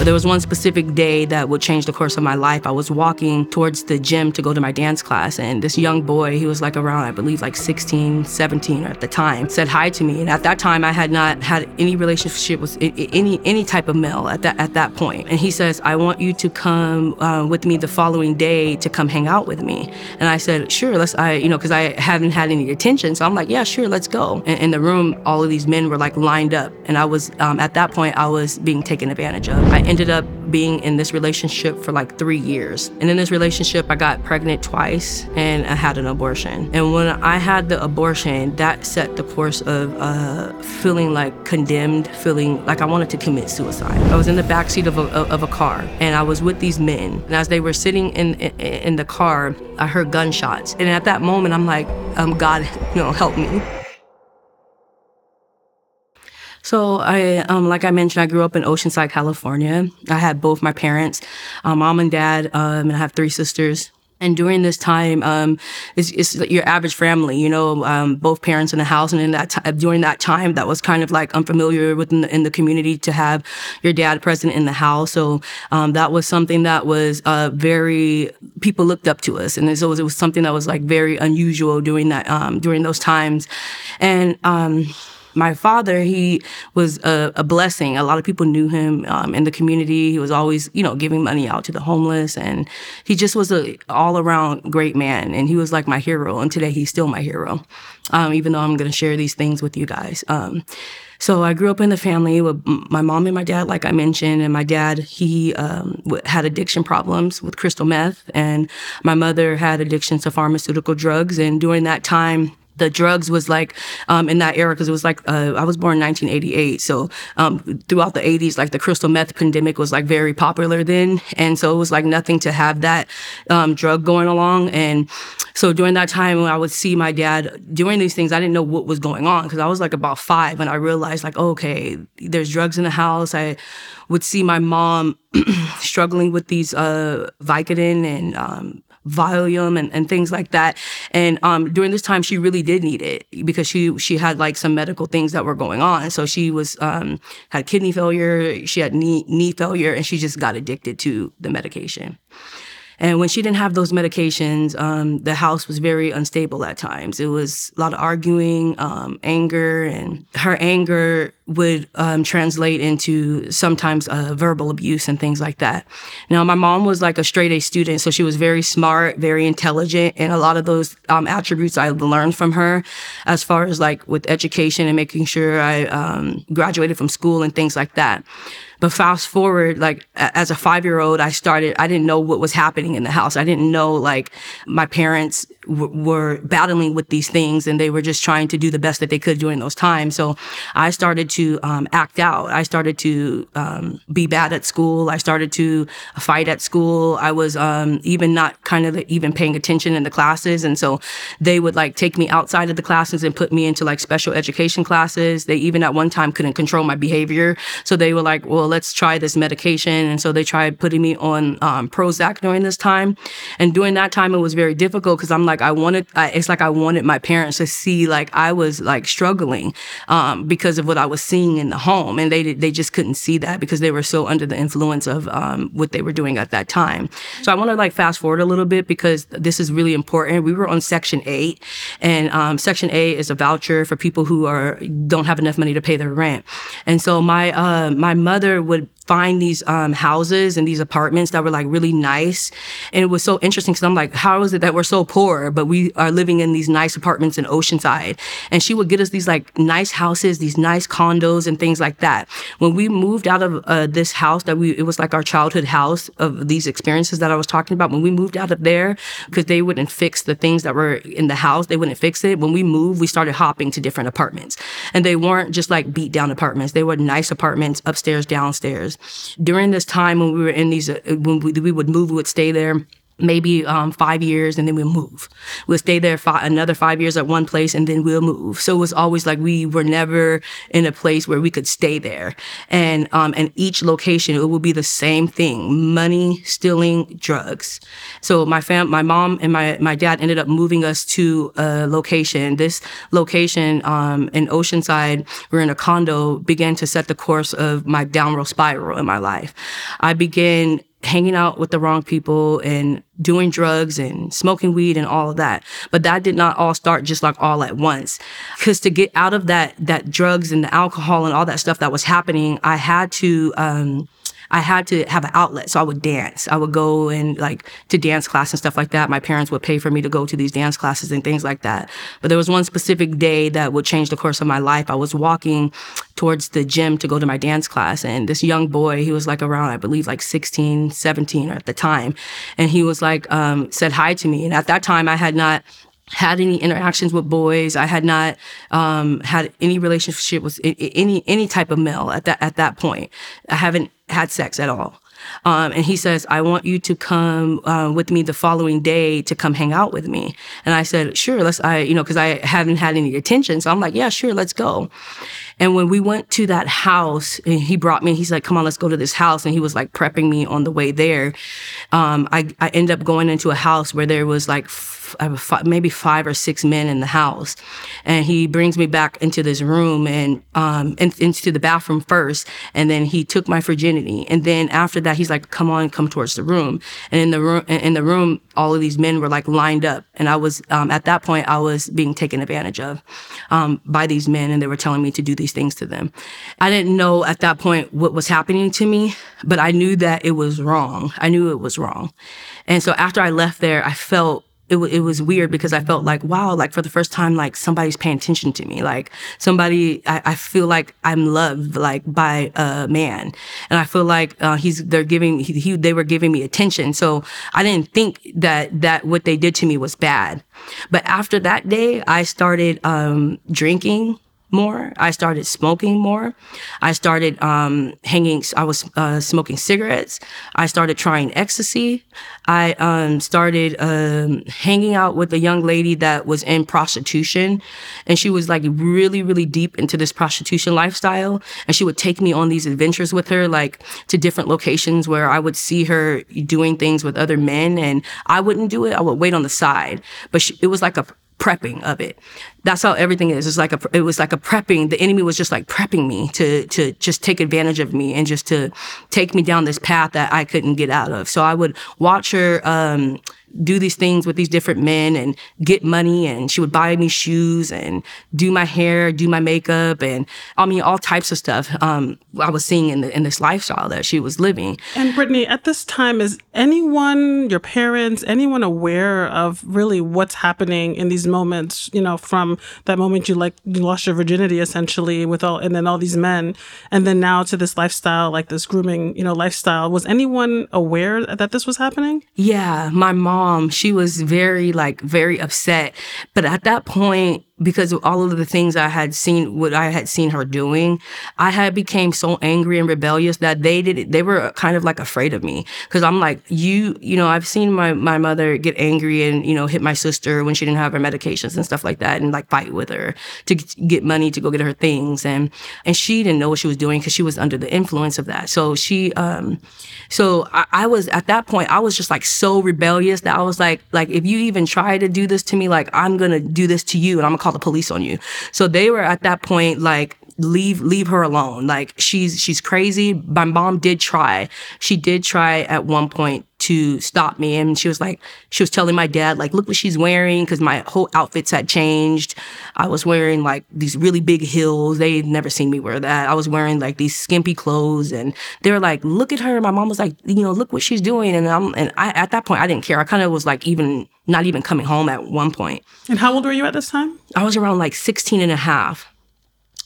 But there was one specific day that would change the course of my life. I was walking towards the gym to go to my dance class, and this young boy, he was like around, I believe, like 16, 17 at the time, said hi to me. And at that time, I had not had any relationship with any any type of male at that at that point. And he says, "I want you to come uh, with me the following day to come hang out with me." And I said, "Sure, let's." I you know because I haven't had any attention, so I'm like, "Yeah, sure, let's go." And in the room, all of these men were like lined up, and I was um, at that point I was being taken advantage of. I ended up being in this relationship for like three years, and in this relationship, I got pregnant twice, and I had an abortion. And when I had the abortion, that set the course of uh, feeling like condemned, feeling like I wanted to commit suicide. I was in the backseat of a, of a car, and I was with these men. And as they were sitting in, in, in the car, I heard gunshots. And at that moment, I'm like, um, God, you know, help me. So I, um, like I mentioned, I grew up in Oceanside, California. I had both my parents, uh, mom and dad, um, and I have three sisters. And during this time, um, it's, it's, your average family, you know, um, both parents in the house. And in that t- during that time, that was kind of like unfamiliar within the, in the community to have your dad present in the house. So um, that was something that was uh, very people looked up to us, and it was, it was something that was like very unusual during that um, during those times. And um, my father, he was a, a, blessing. A lot of people knew him um, in the community. He was always, you know, giving money out to the homeless, and he just was a all around great man. And he was like my hero. And today, he's still my hero, um, even though I'm going to share these things with you guys. Um, so I grew up in the family with my mom and my dad, like I mentioned, and my dad he um, had addiction problems with crystal meth, and my mother had addictions to pharmaceutical drugs. And during that time, the drugs was like um, in that era because it was like uh, I was born in 1988, so um, throughout the 80s, like the crystal meth pandemic was like very popular then, and so it was like nothing to have that um, drug going along. And so during that time, when I would see my dad doing these things, I didn't know what was going on because I was like about five, and I realized like okay, there's drugs in the house. I would see my mom struggling with these uh, Vicodin and um, Valium and, and things like that. And um, during this time, she really did need it because she she had like some medical things that were going on. So she was um, had kidney failure, she had knee knee failure, and she just got addicted to the medication. And when she didn't have those medications, um, the house was very unstable at times. It was a lot of arguing, um, anger, and her anger would um, translate into sometimes uh, verbal abuse and things like that. Now, my mom was like a straight A student, so she was very smart, very intelligent, and a lot of those um, attributes I learned from her as far as like with education and making sure I um, graduated from school and things like that. But fast forward, like as a five year old, I started, I didn't know what was happening in the house. I didn't know like my parents w- were battling with these things and they were just trying to do the best that they could during those times. So I started to um, act out. I started to um, be bad at school. I started to fight at school. I was um, even not kind of even paying attention in the classes. And so they would like take me outside of the classes and put me into like special education classes. They even at one time couldn't control my behavior. So they were like, well, let's try this medication. And so they tried putting me on um, Prozac during this time. And during that time, it was very difficult because I'm like, I wanted, I, it's like I wanted my parents to see like I was like struggling um, because of what I was seeing in the home. And they, they just couldn't see that because they were so under the influence of um, what they were doing at that time. So I want to like fast forward a little bit because this is really important. We were on Section 8 and um, Section 8 is a voucher for people who are don't have enough money to pay their rent. And so my uh, my mother would find these um, houses and these apartments that were like really nice. And it was so interesting because I'm like, how is it that we're so poor, but we are living in these nice apartments in Oceanside? And she would get us these like nice houses, these nice condos and things like that. When we moved out of uh, this house that we, it was like our childhood house of these experiences that I was talking about. When we moved out of there, because they wouldn't fix the things that were in the house, they wouldn't fix it. When we moved, we started hopping to different apartments. And they weren't just like beat down apartments. They were nice apartments upstairs, downstairs. During this time when we were in these, uh, when we, we would move, we would stay there maybe um, five years and then we'll move. We'll stay there fi- another five years at one place and then we'll move. So it was always like we were never in a place where we could stay there. And, um, and each location, it would be the same thing, money, stealing, drugs. So my fam, my mom and my, my dad ended up moving us to a location. This location, um, in Oceanside, we're in a condo, began to set the course of my downward spiral in my life. I began hanging out with the wrong people and doing drugs and smoking weed and all of that. But that did not all start just like all at once. Cause to get out of that, that drugs and the alcohol and all that stuff that was happening, I had to, um, I had to have an outlet. So I would dance. I would go and like to dance class and stuff like that. My parents would pay for me to go to these dance classes and things like that. But there was one specific day that would change the course of my life. I was walking towards the gym to go to my dance class and this young boy, he was like around, I believe like 16, 17 at the time. And he was like, um, said hi to me. And at that time I had not had any interactions with boys. I had not um, had any relationship with any any type of male at that at that point. I haven't had sex at all. Um, and he says, I want you to come uh, with me the following day to come hang out with me. And I said, sure, let's, I, you know, cause I haven't had any attention. So I'm like, yeah, sure, let's go. And when we went to that house, and he brought me, he's like, come on, let's go to this house. And he was like prepping me on the way there. Um, I, I ended up going into a house where there was like five, maybe five or six men in the house. And he brings me back into this room and um, in, into the bathroom first. And then he took my virginity. And then after that, he's like, come on, come towards the room. And in the room, in the room, all of these men were like lined up. And I was, um, at that point, I was being taken advantage of um, by these men. And they were telling me to do these things to them. I didn't know at that point what was happening to me, but I knew that it was wrong. I knew it was wrong. And so after I left there, I felt it, w- it was weird because I felt like, wow, like for the first time, like somebody's paying attention to me. Like somebody, I, I feel like I'm loved, like by a man. And I feel like, uh, he's, they're giving, he, he, they were giving me attention. So I didn't think that, that what they did to me was bad. But after that day, I started, um, drinking more. I started smoking more. I started um, hanging. I was uh, smoking cigarettes. I started trying ecstasy. I um, started um, hanging out with a young lady that was in prostitution, and she was like really, really deep into this prostitution lifestyle. And she would take me on these adventures with her, like to different locations where I would see her doing things with other men, and I wouldn't do it. I would wait on the side, but she, it was like a prepping of it. That's how everything is. It's like a, it was like a prepping. The enemy was just like prepping me to, to just take advantage of me and just to take me down this path that I couldn't get out of. So I would watch her, um, do these things with these different men and get money and she would buy me shoes and do my hair, do my makeup and I mean all types of stuff um, I was seeing in, the, in this lifestyle that she was living. And Brittney, at this time, is anyone, your parents, anyone aware of really what's happening in these moments, you know, from that moment you like you lost your virginity essentially with all and then all these men and then now to this lifestyle, like this grooming, you know, lifestyle. Was anyone aware that this was happening? Yeah, my mom mom, she was very, like, very upset. But at that point, because of all of the things I had seen, what I had seen her doing, I had became so angry and rebellious that they did, they were kind of like afraid of me. Cause I'm like, you, you know, I've seen my, my mother get angry and, you know, hit my sister when she didn't have her medications and stuff like that and like fight with her to get money to go get her things. And, and she didn't know what she was doing because she was under the influence of that. So she, um, so I, I was at that point, I was just like so rebellious that I was like, like, if you even try to do this to me, like, I'm to do this to you and I'm to call call the police on you. So they were at that point like, leave leave her alone. Like she's she's crazy. My mom did try. She did try at one point to stop me and she was like she was telling my dad like look what she's wearing because my whole outfits had changed. I was wearing like these really big heels. They'd never seen me wear that. I was wearing like these skimpy clothes and they were like look at her. My mom was like you know look what she's doing and i'm and i at that point i didn't care. I kind of was like even not even coming home at one point. And how old were you at this time? I was around like 16 and a half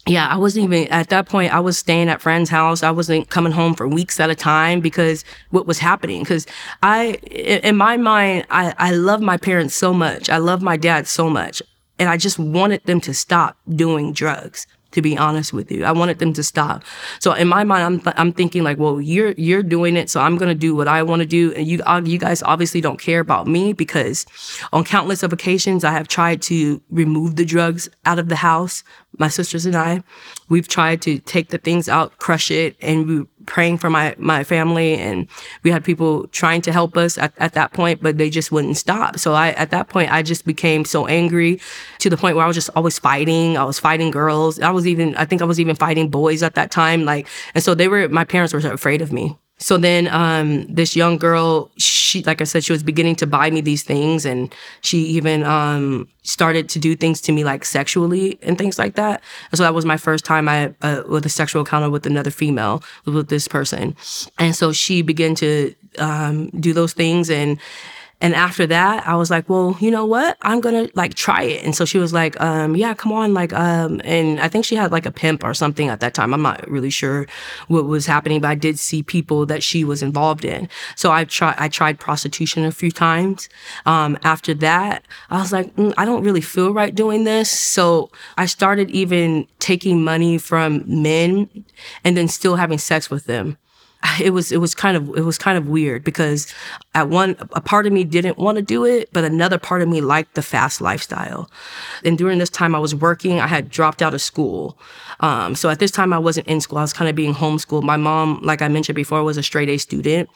yeah, I wasn't even at that point. I was staying at friends' house. I wasn't coming home for weeks at a time because what was happening. Because I, in my mind, I, I love my parents so much. I love my dad so much. And I just wanted them to stop doing drugs. To be honest with you. I wanted them to stop. So in my mind, I'm, I'm thinking like, well, you're, you're doing it. So I'm going to do what I want to do. And you, uh, you guys obviously don't care about me because on countless of occasions, I have tried to remove the drugs out of the house. My sisters and I, we've tried to take the things out, crush it, and we praying for my, my family. And we had people trying to help us at, at that point, but they just wouldn't stop. So I, at that point, I just became so angry to the point where I was just always fighting. I was fighting girls. I was even, I think I was even fighting boys at that time. Like, and so they were, my parents were afraid of me. So then um, this young girl, she like I said, she was beginning to buy me these things, and she even um, started to do things to me like sexually and things like that. And so that was my first time I uh, with a sexual encounter with another female with this person, and so she began to um, do those things and and after that, I was like, well, you know what? I'm gonna like try it. And so she was like, um, yeah, come on, like, um, and I think she had like a pimp or something at that time. I'm not really sure what was happening, but I did see people that she was involved in. So I tried, I tried prostitution a few times. Um, after that, I was like, mm, I don't really feel right doing this. So I started even taking money from men and then still having sex with them it was it was kind of it was kind of weird because at one a part of me didn't want to do it, but another part of me liked the fast lifestyle. And during this time I was working, I had dropped out of school. Um, so at this time I wasn't in school. I was kind of being homeschooled. My mom, like I mentioned before, was a straight A student,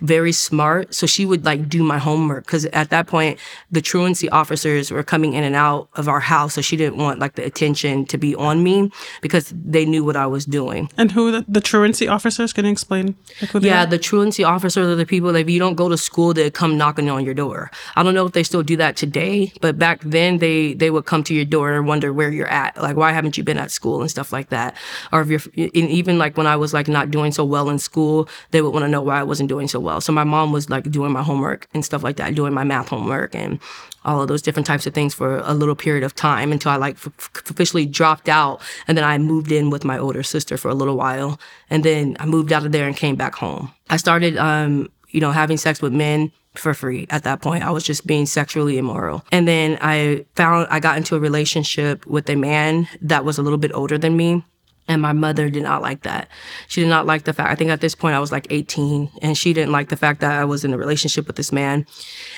very smart. So she would like do my homework because at that point the truancy officers were coming in and out of our house. So she didn't want like the attention to be on me because they knew what I was doing. And who the, the truancy officers? Can explain? Like yeah, the truancy officers are the people that if you don't go to school, they come knocking on your door. I don't know if they still do that today, but back then they they would come to your door and wonder where you're at. Like, why haven't you been at school and stuff like that? Or if you're even like when I was like not doing so well in school, they would want to know why I wasn't doing so well. So my mom was like doing my homework and stuff like that, doing my math homework and all of those different types of things for a little period of time until I like f- officially dropped out. And then I moved in with my older sister for a little while. And then I moved out of there and came back home. I started, um, you know, having sex with men for free at that point. I was just being sexually immoral. And then I found I got into a relationship with a man that was a little bit older than me. And my mother did not like that. She did not like the fact, I think at this point I was like 18, and she didn't like the fact that I was in a relationship with this man.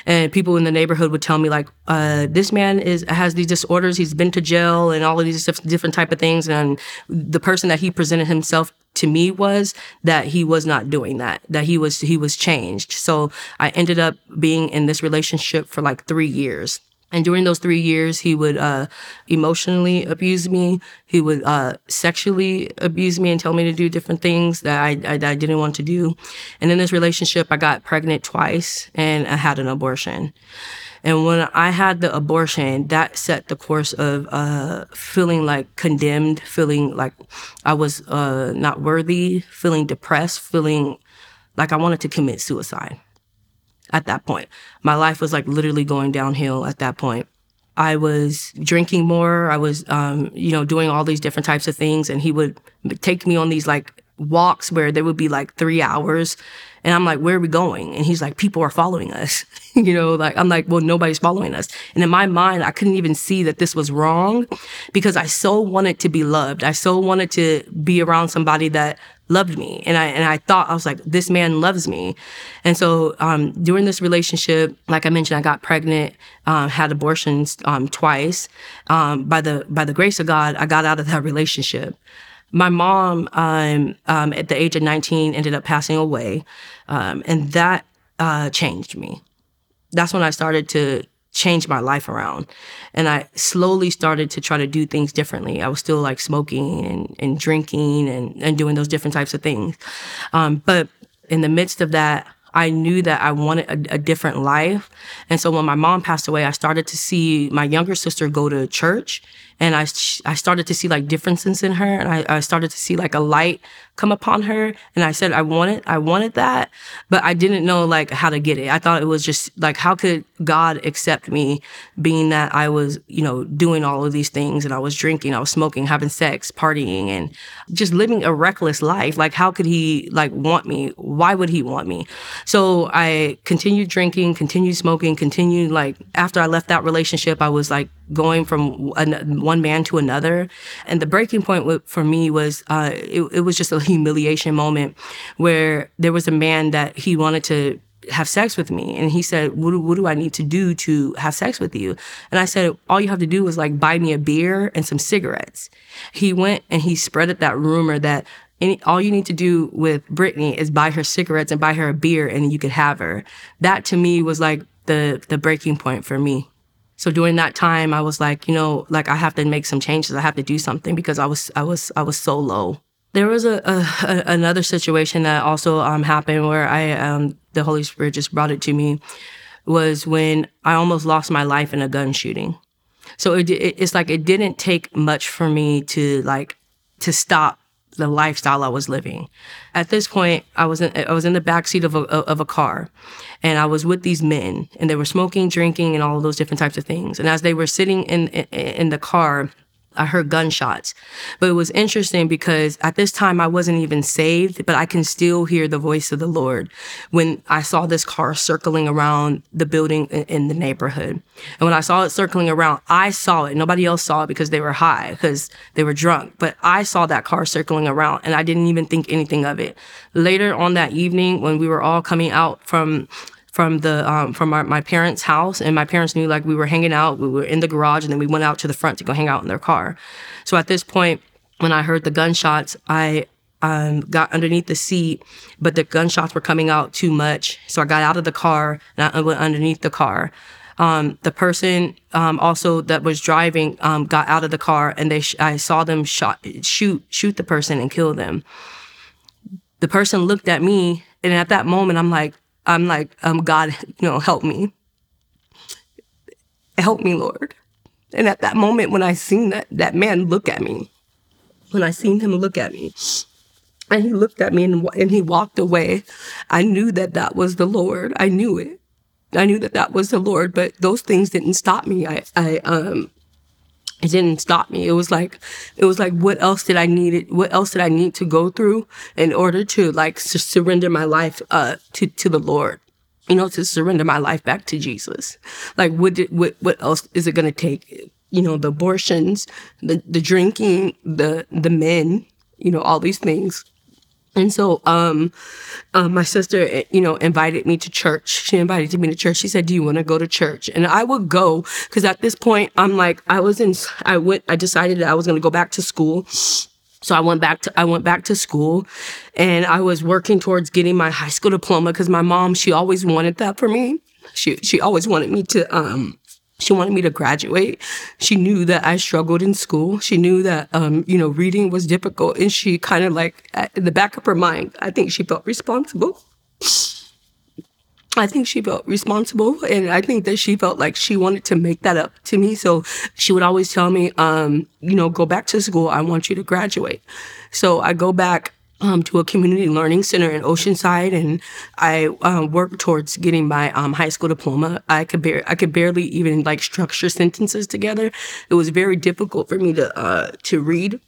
And people in the neighborhood would tell me, like, uh, this man is has these disorders, he's been to jail, and all of these different type of things. And the person that he presented himself to me was that he was not doing that, that he was, he was changed. So I ended up being in this relationship for like three years. And during those three years, he would uh, emotionally abuse me. He would uh, sexually abuse me and tell me to do different things that I, I, that I didn't want to do. And in this relationship, I got pregnant twice and I had an abortion. And when I had the abortion, that set the course of uh, feeling like condemned, feeling like I was uh, not worthy, feeling depressed, feeling like I wanted to commit suicide at that point. My life was like literally going downhill at that point. I was drinking more. I was, um, you know, doing all these different types of things. And he would take me on these like walks where there would be like three hours. And I'm like, where are we going? And he's like, people are following us. you know, like, I'm like, well, nobody's following us. And in my mind, I couldn't even see that this was wrong because I so wanted to be loved. I so wanted to be around somebody that loved me. And I, and I thought, I was like, this man loves me. And so, um, during this relationship, like I mentioned, I got pregnant, um, had abortions, um, twice. Um, by the, by the grace of God, I got out of that relationship. My mom, um, um, at the age of 19, ended up passing away. and that, uh, changed me. That's when I started to changed my life around. And I slowly started to try to do things differently. I was still like smoking and, and drinking and, and doing those different types of things. Um, but in the midst of that, I knew that I wanted a, a, different life. And so when my mom passed away, I started to see my younger sister go to church and I, I started to see like differences in her and I, I started to see like a light come upon her. And I said, I wanted, I wanted that, but I didn't know like how to get it. I thought it was just like, how could God accept me being that I was, you know, doing all of these things and I was drinking, I was smoking, having sex, partying and just living a reckless life. Like how could he like want me? Why would he want me? So I continued drinking, continued smoking, continued like after I left that relationship, I was like going from one man to another. And the breaking point for me was uh, it, it was just a humiliation moment where there was a man that he wanted to have sex with me. And he said, what do, what do I need to do to have sex with you? And I said, all you have to do is like buy me a beer and some cigarettes. He went and he spreaded that rumor that any, all you need to do with Brittney is buy her cigarettes and buy her a beer and you could have her. That to me was like the, the breaking point for me. So during that time, I was like, you know, like I have to make some changes. I have to do something because I was, I was, I was so low. There was a, a another situation that also um, happened where I um, the Holy Spirit just brought it to me was when I almost lost my life in a gun shooting. So it, it, it's like it didn't take much for me to like to stop the lifestyle I was living. At this point, I was in I was in the backseat of a of a car, and I was with these men, and they were smoking, drinking, and all those different types of things. And as they were sitting in in, in the car, I heard gunshots. But it was interesting because at this time I wasn't even saved, but I can still hear the voice of the Lord when I saw this car circling around the building in the neighborhood. And when I saw it circling around, I saw it. Nobody else saw it because they were high, because they were drunk. But I saw that car circling around and I didn't even think anything of it. Later on that evening, when we were all coming out from from the um, from our, my parents' house, and my parents knew like we were hanging out. We were in the garage, and then we went out to the front to go hang out in their car. So at this point, when I heard the gunshots, I um, got underneath the seat, but the gunshots were coming out too much. So I got out of the car and I went underneath the car. Um, the person um, also that was driving um, got out of the car, and they sh- I saw them shot shoot shoot the person and kill them. The person looked at me, and at that moment, I'm like, I'm like, um, God, you know, help me. Help me, Lord. And at that moment, when I seen that, that man look at me, when I seen him look at me, and he looked at me and, and he walked away, I knew that that was the Lord. I knew it. I knew that that was the Lord, but those things didn't stop me. I, I, um, it didn't stop me. It was like, it was like, what else did I need? What else did I need to go through in order to like surrender my life, uh, to, to the Lord? You know, to surrender my life back to Jesus. Like, what did, what, what else is it to take? You know, the abortions, the, the drinking, the, the men, you know, all these things. And so, um, uh, my sister, eh, you know, invited me to church. She invited me to church. She said, "Do you want to go to church?" And I would go because at this point, I'm like, I was in. I went. I decided that I was going to go back to school. So I went back to I went back to school, and I was working towards getting my high school diploma because my mom she always wanted that for me. She she always wanted me to um she wanted me to graduate. She knew that I struggled in school. She knew that, um, you know, reading was difficult. And she kind of like, in the back of her mind, I think she felt responsible. I think she felt responsible. And I think that she felt like she wanted to make that up to me. So she would always tell me, um, you know, go back to school. I want you to graduate. So I go back um, to a community learning center in Oceanside, and I um, worked towards getting my um, high school diploma. I could bar- I could barely even like structure sentences together. It was very difficult for me to uh, to read.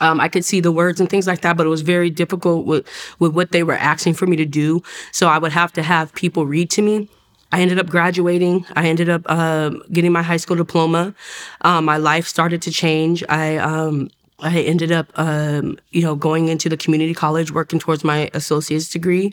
Um, I could see the words and things like that, but it was very difficult with with what they were asking for me to do. So I would have to have people read to me. I ended up graduating. I ended up uh, getting my high school diploma. Um, my life started to change. I um, I ended up, um, you know, going into the community college, working towards my associate's degree.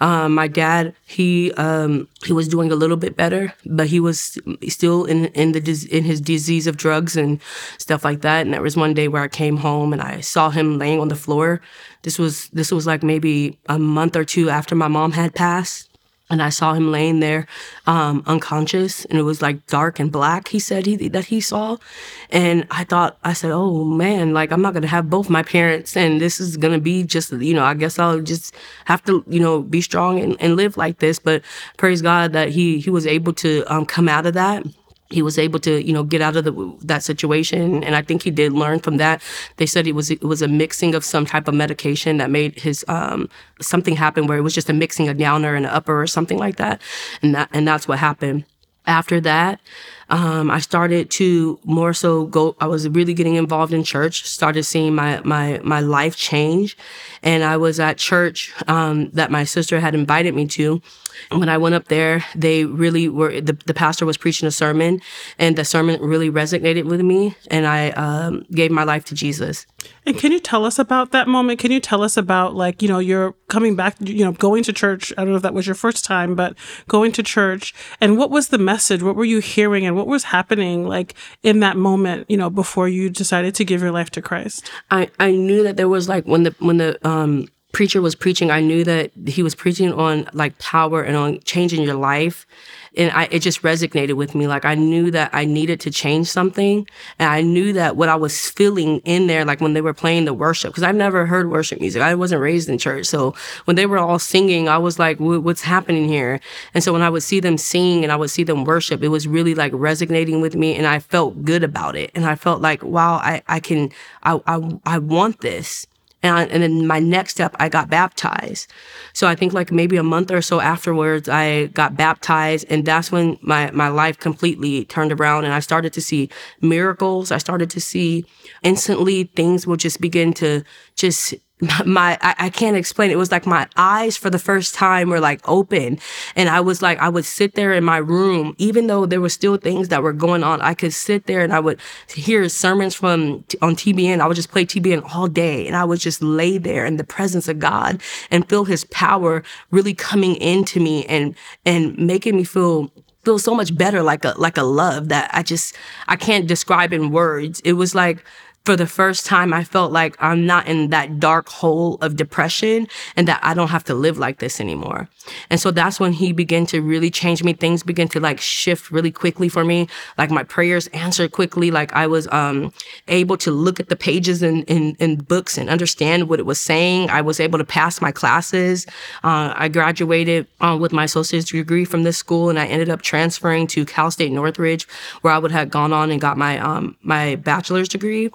Um, my dad, he um, he was doing a little bit better, but he was still in in the in his disease of drugs and stuff like that. And there was one day where I came home and I saw him laying on the floor. This was this was like maybe a month or two after my mom had passed and I saw him laying there um, unconscious, and it was like dark and black. He said he that he saw, and I thought I said, "Oh man, like I'm not gonna have both my parents, and this is gonna be just you know I guess I'll just have to you know be strong and, and live like this." But praise God that he he was able to um, come out of that he was able to you know get out of the, that situation and i think he did learn from that. They said it was it was a mixing of some type of medication that made his um, something happen where it was just a mixing a downer and an upper or something like that and that and that's what happened. After that, um, I started to more so go. I was really getting involved in church. Started seeing my my my life change, and I was at church um, that my sister had invited me to. And when I went up there, they really were. The, the pastor was preaching a sermon, and the sermon really resonated with me, and I um, gave my life to Jesus. And can you tell us about that moment? Can you tell us about like, you know, you're coming back, you know, going to church. I don't know if that was your first time, but going to church and what was the message? What were you hearing and what was happening like in that moment, you know, before you decided to give your life to Christ? I, I knew that there was like when the when the um preacher was preaching, I knew that he was preaching on like power and on changing your life. And I, it just resonated with me. Like I knew that I needed to change something. And I knew that what I was feeling in there, like when they were playing the worship, because I've never heard worship music. I wasn't raised in church. So when they were all singing, I was like, what's happening here? And so when I would see them sing and I would see them worship, it was really like resonating with me. And I felt good about it. And I felt like, wow, I, I can, I, I, I want this. And, and then my next step, I got baptized. So I think like maybe a month or so afterwards, I got baptized. And that's when my, my life completely turned around and I started to see miracles. I started to see instantly things will just begin to just my I, I, can't explain. It. was like my eyes for the first time were like open. And i was like i would sit there in my room even though there were still things that were going on i could sit there and i would hear sermons from on tbn i would just play tbn all day and i would just lay there in the presence of god and feel his power really coming into me and and making me feel feel so much better like a like a love that i just i can't describe in words. It was like for the first time, I felt like I'm not in that dark hole of depression and that I don't have to live like this anymore. And so that's when he began to really change me. Things began to like shift really quickly for me. Like my prayers answered quickly. Like I was um, able to look at the pages in, in, in, books and understand what it was saying. I was able to pass my classes. Uh, I graduated uh, with my associate's degree from this school and I ended up transferring to Cal State Northridge where I would have gone on and got my, um, my bachelor's degree.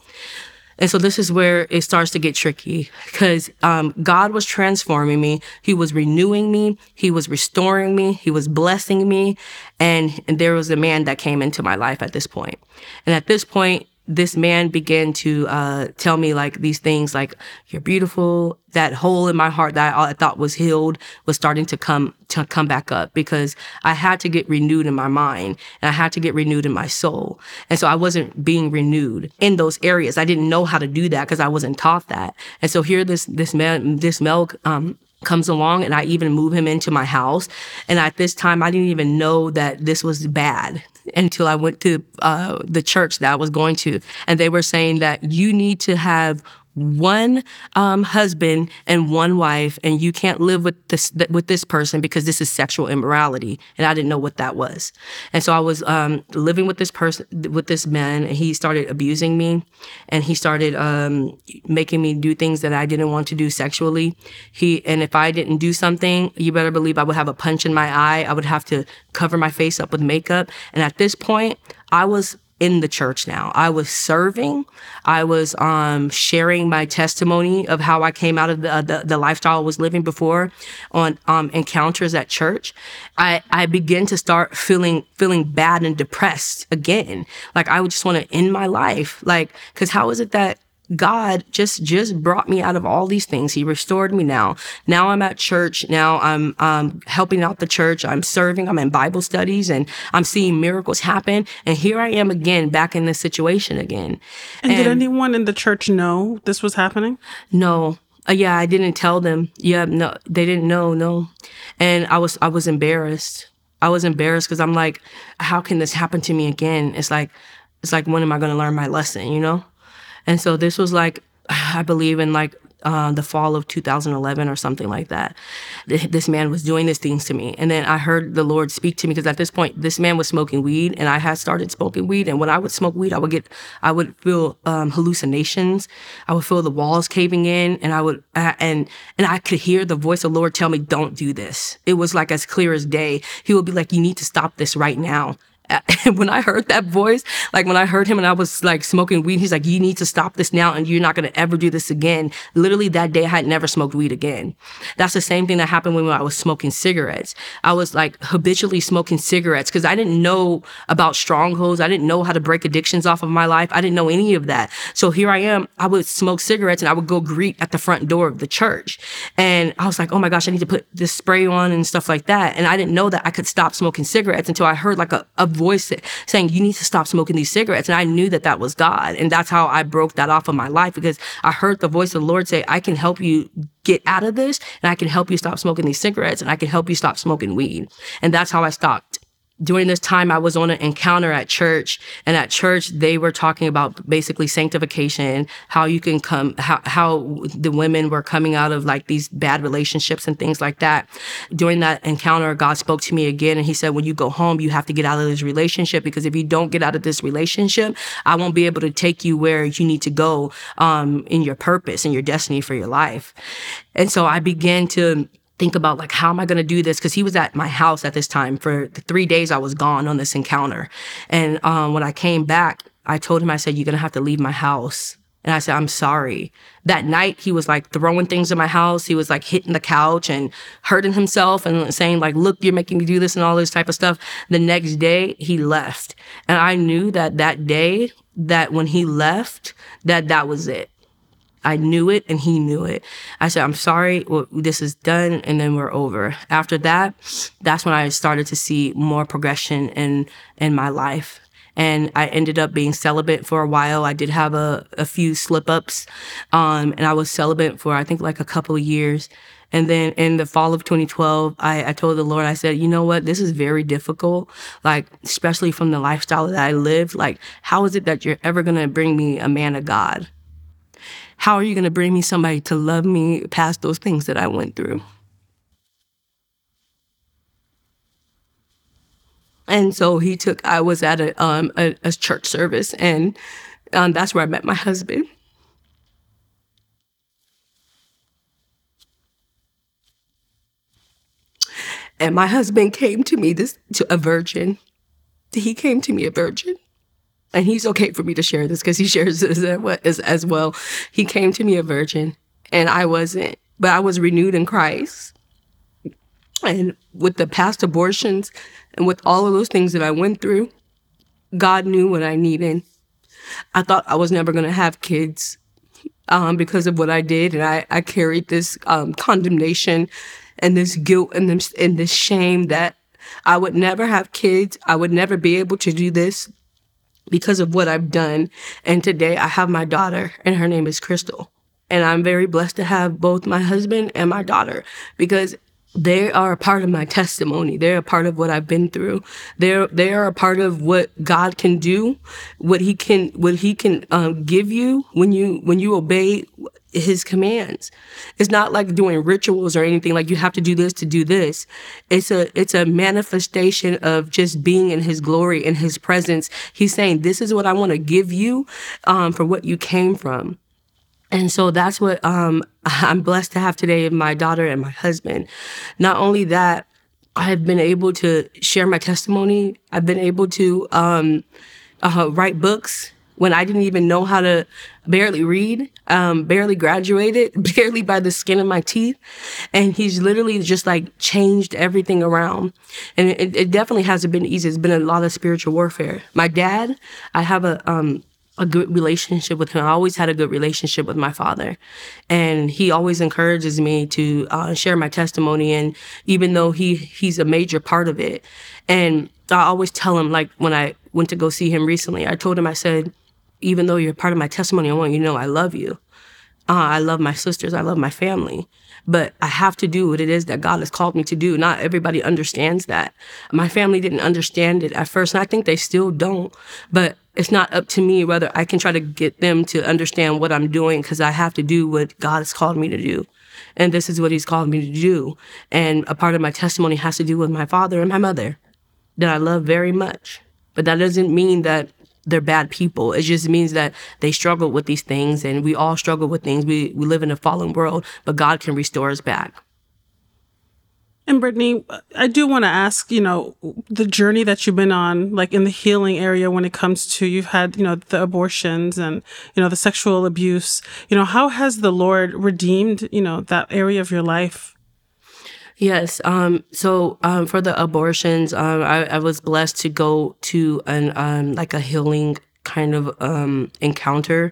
And so this is where it starts to get tricky because um, God was transforming me. He was renewing me. He was restoring me. He was blessing me. And, and there was a man that came into my life at this point. And at this point, this man began to uh, tell me like these things like you're beautiful that hole in my heart that I, I thought was healed was starting to come to come back up because I had to get renewed in my mind and I had to get renewed in my soul. And so I wasn't being renewed in those areas. I didn't know how to do that because I wasn't taught that. And so here this this man this male um, comes along and I even move him into my house. And at this time, I didn't even know that this was bad until I went to uh, the church that I was going to. And they were saying that you need to have one um, husband and one wife, and you can't live with this with this person because this is sexual immorality. And I didn't know what that was. And so I was um, living with this person, with this man, and he started abusing me, and he started um, making me do things that I didn't want to do sexually. He and if I didn't do something, you better believe I would have a punch in my eye. I would have to cover my face up with makeup. And at this point, I was in the church now. I was serving. I was um, sharing my testimony of how I came out of the, the, the lifestyle I was living before on um, encounters at church. I, I began to start feeling feeling bad and depressed again. Like I would just want to end my life. Like, because how is it that God just just brought me out of all these things. He restored me now. Now I'm at church. Now I'm um, helping out the church. I'm serving. I'm in Bible studies, and I'm seeing miracles happen. And here I am again, back in this situation again. And, and did anyone in the church know this was happening? No. Uh, yeah, I didn't tell them. Yeah, no, they didn't know. No, and I was I was embarrassed. I was embarrassed because I'm like, how can this happen to me again? It's like, it's like when am I going to learn my lesson? You know. And so this was like, I believe in like uh, the fall of 2011 or something like that. This man was doing these things to me. And then I heard the Lord speak to me because at this point, this man was smoking weed and I had started smoking weed. And when I would smoke weed, I would get, I would feel um, hallucinations. I would feel the walls caving in and I would, uh, and, and I could hear the voice of the Lord tell me, don't do this. It was like as clear as day. He would be like, you need to stop this right now when I heard that voice, like when I heard him and I was like smoking weed, he's like, you need to stop this now and you're not going to ever do this again. Literally that day, I had never smoked weed again. That's the same thing that happened when I was smoking cigarettes. I was like habitually smoking cigarettes because I didn't know about strongholds. I didn't know how to break addictions off of my life. I didn't know any of that. So here I am. I would smoke cigarettes and I would go greet at the front door of the church. And I was like, oh my gosh, I need to put this spray on and stuff like that. And I didn't know that I could stop smoking cigarettes until I heard like a, a voice saying, you need to stop smoking these cigarettes. And I knew that that was God. And that's how I broke that off of my life because I heard the voice of the Lord say, I can help you get out of this and I can help you stop smoking these cigarettes and I can help you stop smoking weed. And that's how I stopped during this time I was on an encounter at church and at church they were talking about basically sanctification, how you can come how how the women were coming out of like these bad relationships and things like that. During that encounter God spoke to me again and he said when you go home you have to get out of this relationship because if you don't get out of this relationship, I won't be able to take you where you need to go um in your purpose and your destiny for your life. And so I began to think about like how am i going to do this? Because he was at my house at this time for the three days i was gone on this encounter. And um, when i came back i told him i said you're going to have to leave my house. And i said i'm sorry. That night he was like throwing things in my house. He was like hitting the couch and hurting himself and saying like look you're making me do this and all this type of stuff. The next day he left. And i knew that that day that when he left that that was it I knew it and he knew it. I said, I'm sorry, well, this is done and then we're over. After that, that's when I started to see more progression in, in my life. And I ended up being celibate for a while. I did have a, a few slip ups. Um, and I was celibate for, I think, like a couple of years. And then in the fall of 2012, I, I told the Lord, I said, you know what? This is very difficult. Like, especially from the lifestyle that I lived. Like, how is it that you're ever going to bring me a man of God? How are you going to bring me somebody to love me past those things that I went through? And so he took, I was at a, um, a, a church service, and um, that's where I met my husband. And my husband came to me this to a virgin. He came to me a virgin and he's okay for me to share this because he shares this as, as well. He came to me a virgin, and I wasn't, but I was renewed in Christ. And with the past abortions and with all of those things that I went through, God knew what I needed. I thought I was never going to have kids um, because of what I did, and I, I carried this um, condemnation and this guilt and this, and this shame that I would never have kids. I would never be able to do this because of what I've done. And today I have my daughter, and her name is Crystal. And I'm very blessed to have both my husband and my daughter because they are a part of my testimony. They're a part of what I've been through. They're they are a part of what God can do, what He can what He can um, give you when you when you obey his commands. It's not like doing rituals or anything like you have to do this to do this. It's a it's a manifestation of just being in his glory in his presence. He's saying, "This is what I want to give you um, for what you came from." And so that's what um, I'm blessed to have today my daughter and my husband. Not only that, I have been able to share my testimony. I've been able to um, uh, write books when I didn't even know how to barely read, um, barely graduated, barely by the skin of my teeth. And he's literally just like changed everything around. And it, it definitely hasn't been easy. It's been a lot of spiritual warfare. My dad, I have a, um, a good relationship with him. I always had a good relationship with my father. And he always encourages me to uh, share my testimony. And even though he, he's a major part of it. And I always tell him, like when I went to go see him recently, I told him, I said, even though you're part of my testimony, I want you to know I love you. Uh, I love my sisters. I love my family. But I have to do what it is that God has called me to do. Not everybody understands that. My family didn't understand it at first, and I think they still don't. But it's not up to me whether I can try to get them to understand what I'm doing because I have to do what God has called me to do. And this is what He's called me to do. And a part of my testimony has to do with my father and my mother that I love very much. But that doesn't mean that they're bad people. It just means that they struggle with these things and we all struggle with things. We, we live in a fallen world, but God can restore us back. And Brittney, I do want to ask, you know, the journey that you've been on, like in the healing area when it comes to you've had, you know, the abortions and, you know, the sexual abuse, you know, how has the Lord redeemed, you know, that area of your life? Yes. Um, so um, for the abortions, um, I, I, was blessed to go to an um, like a healing kind of um, encounter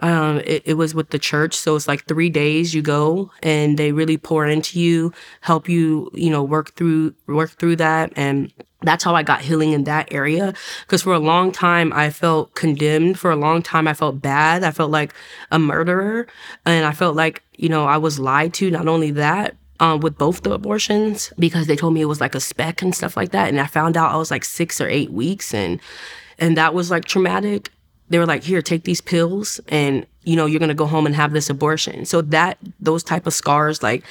um, it, it, was with the church. So it's like three days you go and they really pour into you, help you, you know, work through, work through that. And that's how I got healing in that area. Cause for a long time, I felt condemned. For a long time, I felt bad. I felt like a murderer. And I felt like, you know, I was lied to. Not only that, um, with both the abortions because they told me it was like a speck and stuff like that. And I found out I was like six or eight weeks and, and that was like traumatic they were like, here, take these pills and, you know, you're going to go home and have this abortion. So that, those type of scars, like,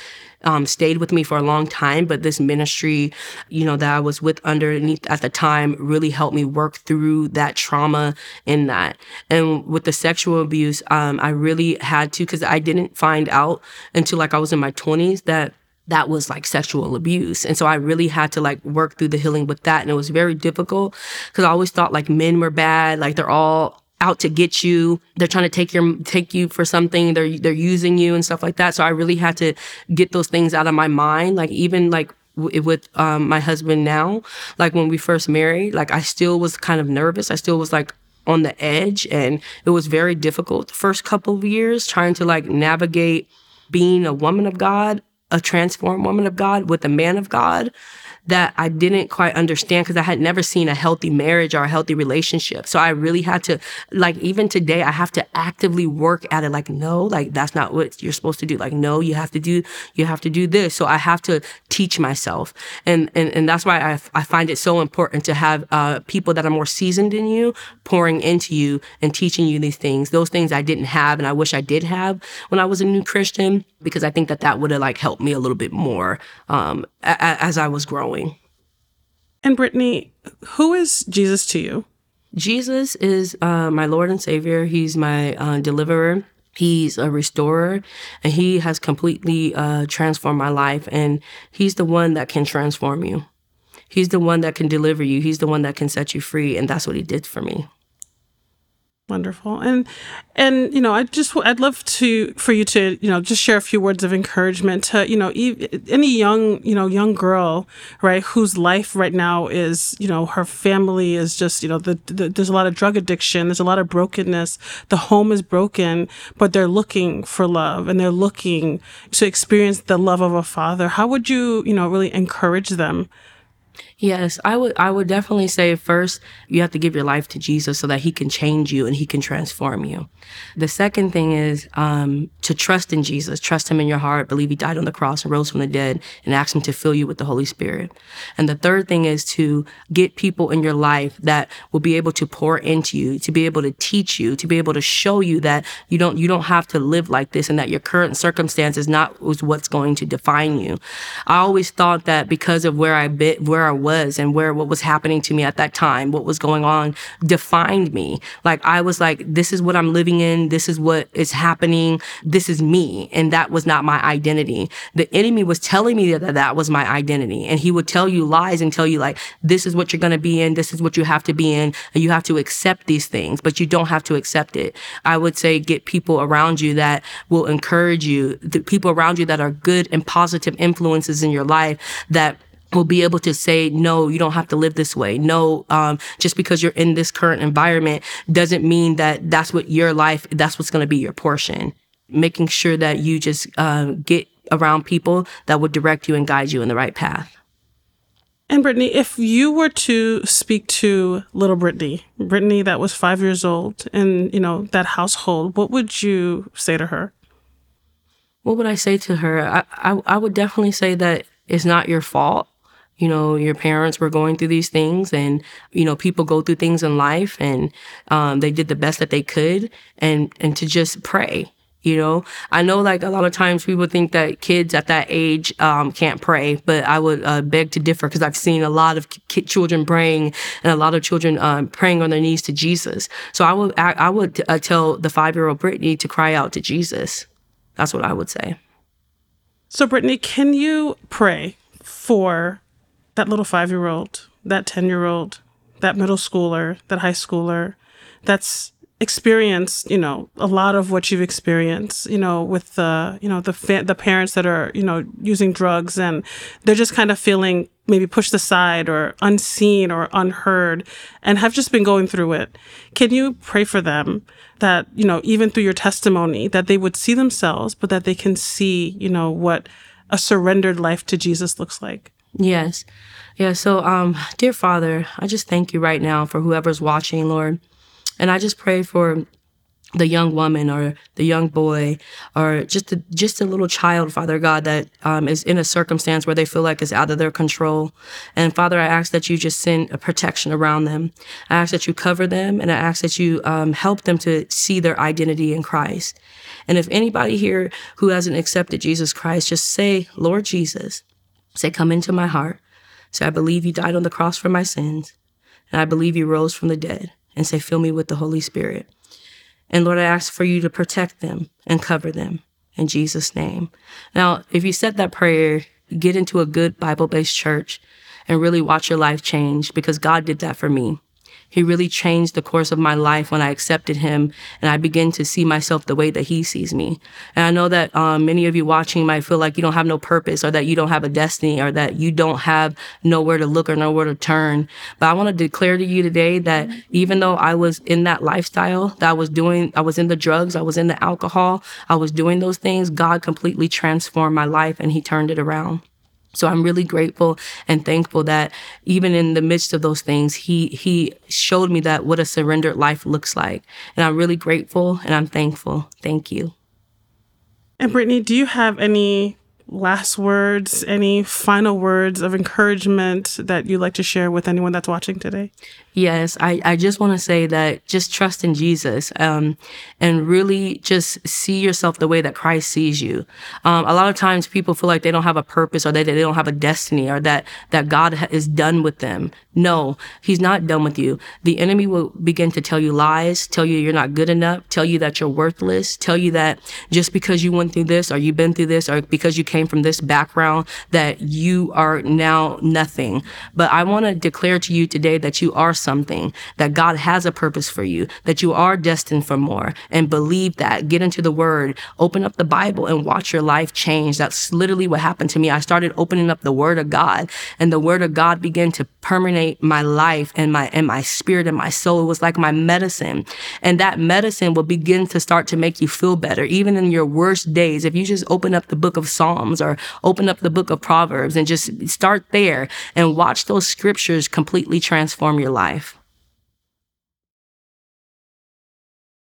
um, stayed with me for a long time, but this ministry, you know, that I was with underneath at the time really helped me work through that trauma in that. And with the sexual abuse, um, I really had to, cause I didn't find out until like I was in my twenties that that was like sexual abuse. And so I really had to like work through the healing with that. And it was very difficult because I always thought like men were bad, like they're all out to get you. They're trying to take your take you for something. They're they're using you and stuff like that. So I really had to get those things out of my mind. Like even like w- with um, my husband now, like when we first married, like I still was kind of nervous. I still was like on the edge, and it was very difficult the first couple of years trying to like navigate being a woman of God, a transformed woman of God with a man of God that I didn't quite understand because I had never seen a healthy marriage or a healthy relationship. So I really had to, like, even today, I have to actively work at it. Like, no, like, that's not what you're supposed to do. Like, no, you have to do, you have to do this. So I have to teach myself. And, and, and that's why I, I find it so important to have, uh, people that are more seasoned than you pouring into you and teaching you these things. Those things I didn't have and I wish I did have when I was a new Christian because I think that that would have like helped me a little bit more, um, a- as I was growing. And Brittney, who is Jesus to you? Jesus is uh, my Lord and Savior. He's my uh, deliverer. He's a restorer, and He has completely uh, transformed my life. And He's the one that can transform you. He's the one that can deliver you. He's the one that can set you free. And that's what He did for me. Wonderful. And and you know, I just I'd love to for you to, you know, just share a few words of encouragement to, you know, any young, you know, young girl, right, whose life right now is, you know, her family is just, you know, the, the there's a lot of drug addiction, there's a lot of brokenness, the home is broken, but they're looking for love and they're looking to experience the love of a father. How would you, you know, really encourage them Yes, I would I would definitely say first you have to give your life to Jesus so that he can change you and he can transform you. The second thing is um, to trust in Jesus, trust him in your heart, believe he died on the cross and rose from the dead and ask him to fill you with the Holy Spirit. And the third thing is to get people in your life that will be able to pour into you, to be able to teach you, to be able to show you that you don't you don't have to live like this and that your current circumstance is not what's going to define you. I always thought that because of where I bit where I was and where what was happening to me at that time, what was going on defined me. Like I was like, this is what I'm living in. This is what is happening. This is me. And that was not my identity. The enemy was telling me that that was my identity. And he would tell you lies and tell you like, this is what you're going to be in. This is what you have to be in. And you have to accept these things, but you don't have to accept it. I would say get people around you that will encourage you, the people around you that are good and positive influences in your life that will be able to say, no, you don't have to live this way. No, um, just because you're in this current environment doesn't mean that that's what your life, that's what's going to be your portion. Making sure that you just uh, get around people that would direct you and guide you in the right path. And Brittney, if you were to speak to little Brittney, Brittney that was five years old in, you know, that household, what would you say to her? What would I say to her? I, I, I would definitely say that it's not your fault you know your parents were going through these things and you know people go through things in life and um, they did the best that they could and and to just pray you know? I know like a lot of times people think that kids at that age um, can't pray but i would uh, beg to differ because i've seen a lot of children praying and a lot of children um, praying on their knees to jesus. So i would i, I would uh, tell the five year old brittney to cry out to jesus. That's what i would say. So brittney can you pray for that little five year old, that 10 year old, that middle schooler, that high schooler that's experienced, you know, a lot of what you've experienced, you know, with the, you know, the fa- the parents that are, you know, using drugs and they're just kind of feeling maybe pushed aside or unseen or unheard and have just been going through it. Can you pray for them that, you know, even through your testimony that they would see themselves, but that they can see, you know, what a surrendered life to Jesus looks like? Yes. Yeah. So, um, dear Father, I just thank you right now for whoever's watching, Lord. And I just pray for the young woman or the young boy or just a, just a little child, Father God, that um, is in a circumstance where they feel like it's out of their control. And Father, I ask that you just send a protection around them. I ask that you cover them and I ask that you um, help them to see their identity in Christ. And if anybody here who hasn't accepted Jesus Christ, just say, Lord Jesus, say, come into my heart. Say, I believe you died on the cross for my sins and I believe you rose from the dead and say, Fill me with the Holy Spirit. And Lord, I ask for you to protect them and cover them in Jesus' name. Now, if you said that prayer, get into a good Bible based church and really watch your life change because God did that for me. He really changed the course of my life when I accepted him and I began to see myself the way that he sees me. And I know that um, many of you watching might feel like you don't have no purpose or that you don't have a destiny or that you don't have nowhere to look or nowhere to turn. But I want to declare to you today that even though I was in that lifestyle, that I was doing, I was in the drugs, I was in the alcohol, I was doing those things, God completely transformed my life and he turned it around. So I'm really grateful and thankful that even in the midst of those things, he he showed me that what a surrendered life looks like. And I'm really grateful and I'm thankful. Thank you. And Brittney, do you have any last words, any final words of encouragement that you'd like to share with anyone that's watching today? Yes, I, I just want to say that just trust in Jesus um, and really just see yourself the way that Christ sees you. Um, a lot of times people feel like they don't have a purpose or that they don't have a destiny or that, that God is done with them. No, he's not done with you. The enemy will begin to tell you lies, tell you you're not good enough, tell you that you're worthless, tell you that just because you went through this or you've been through this or because you came from this background that you are now nothing. But I want to declare to you today that you are something, that God has a purpose for you, that you are destined for more and believe that. Get into the word, open up the Bible and watch your life change. That's literally what happened to me. I started opening up the word of God and the word of God began to permeate my life and my, and my spirit and my soul. It was like my medicine. And that medicine will begin to start to make you feel better. Even in your worst days, if you just open up the book of Psalms or open up the book of Proverbs and just start there and watch those scriptures completely transform your life.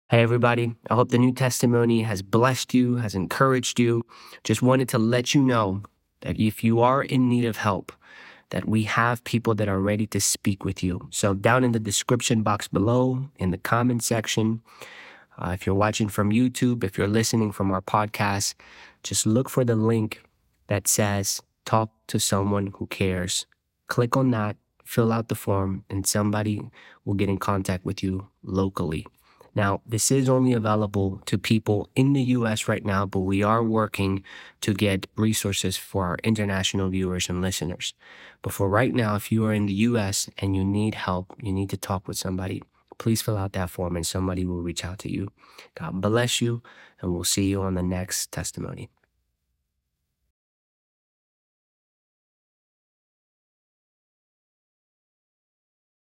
Hey, everybody. I hope the new testimony has blessed you, has encouraged you. Just wanted to let you know that if you are in need of help, that we have people that are ready to speak with you. So, down in the description box below, in the comment section, uh, if you're watching from YouTube, if you're listening from our podcast, just look for the link that says talk to someone who cares. Click on that, fill out the form, and somebody will get in contact with you locally. Now, this is only available to people in the US right now, but we are working to get resources for our international viewers and listeners. But for right now, if you are in the US and you need help, you need to talk with somebody, please fill out that form and somebody will reach out to you. God bless you, and we'll see you on the next testimony.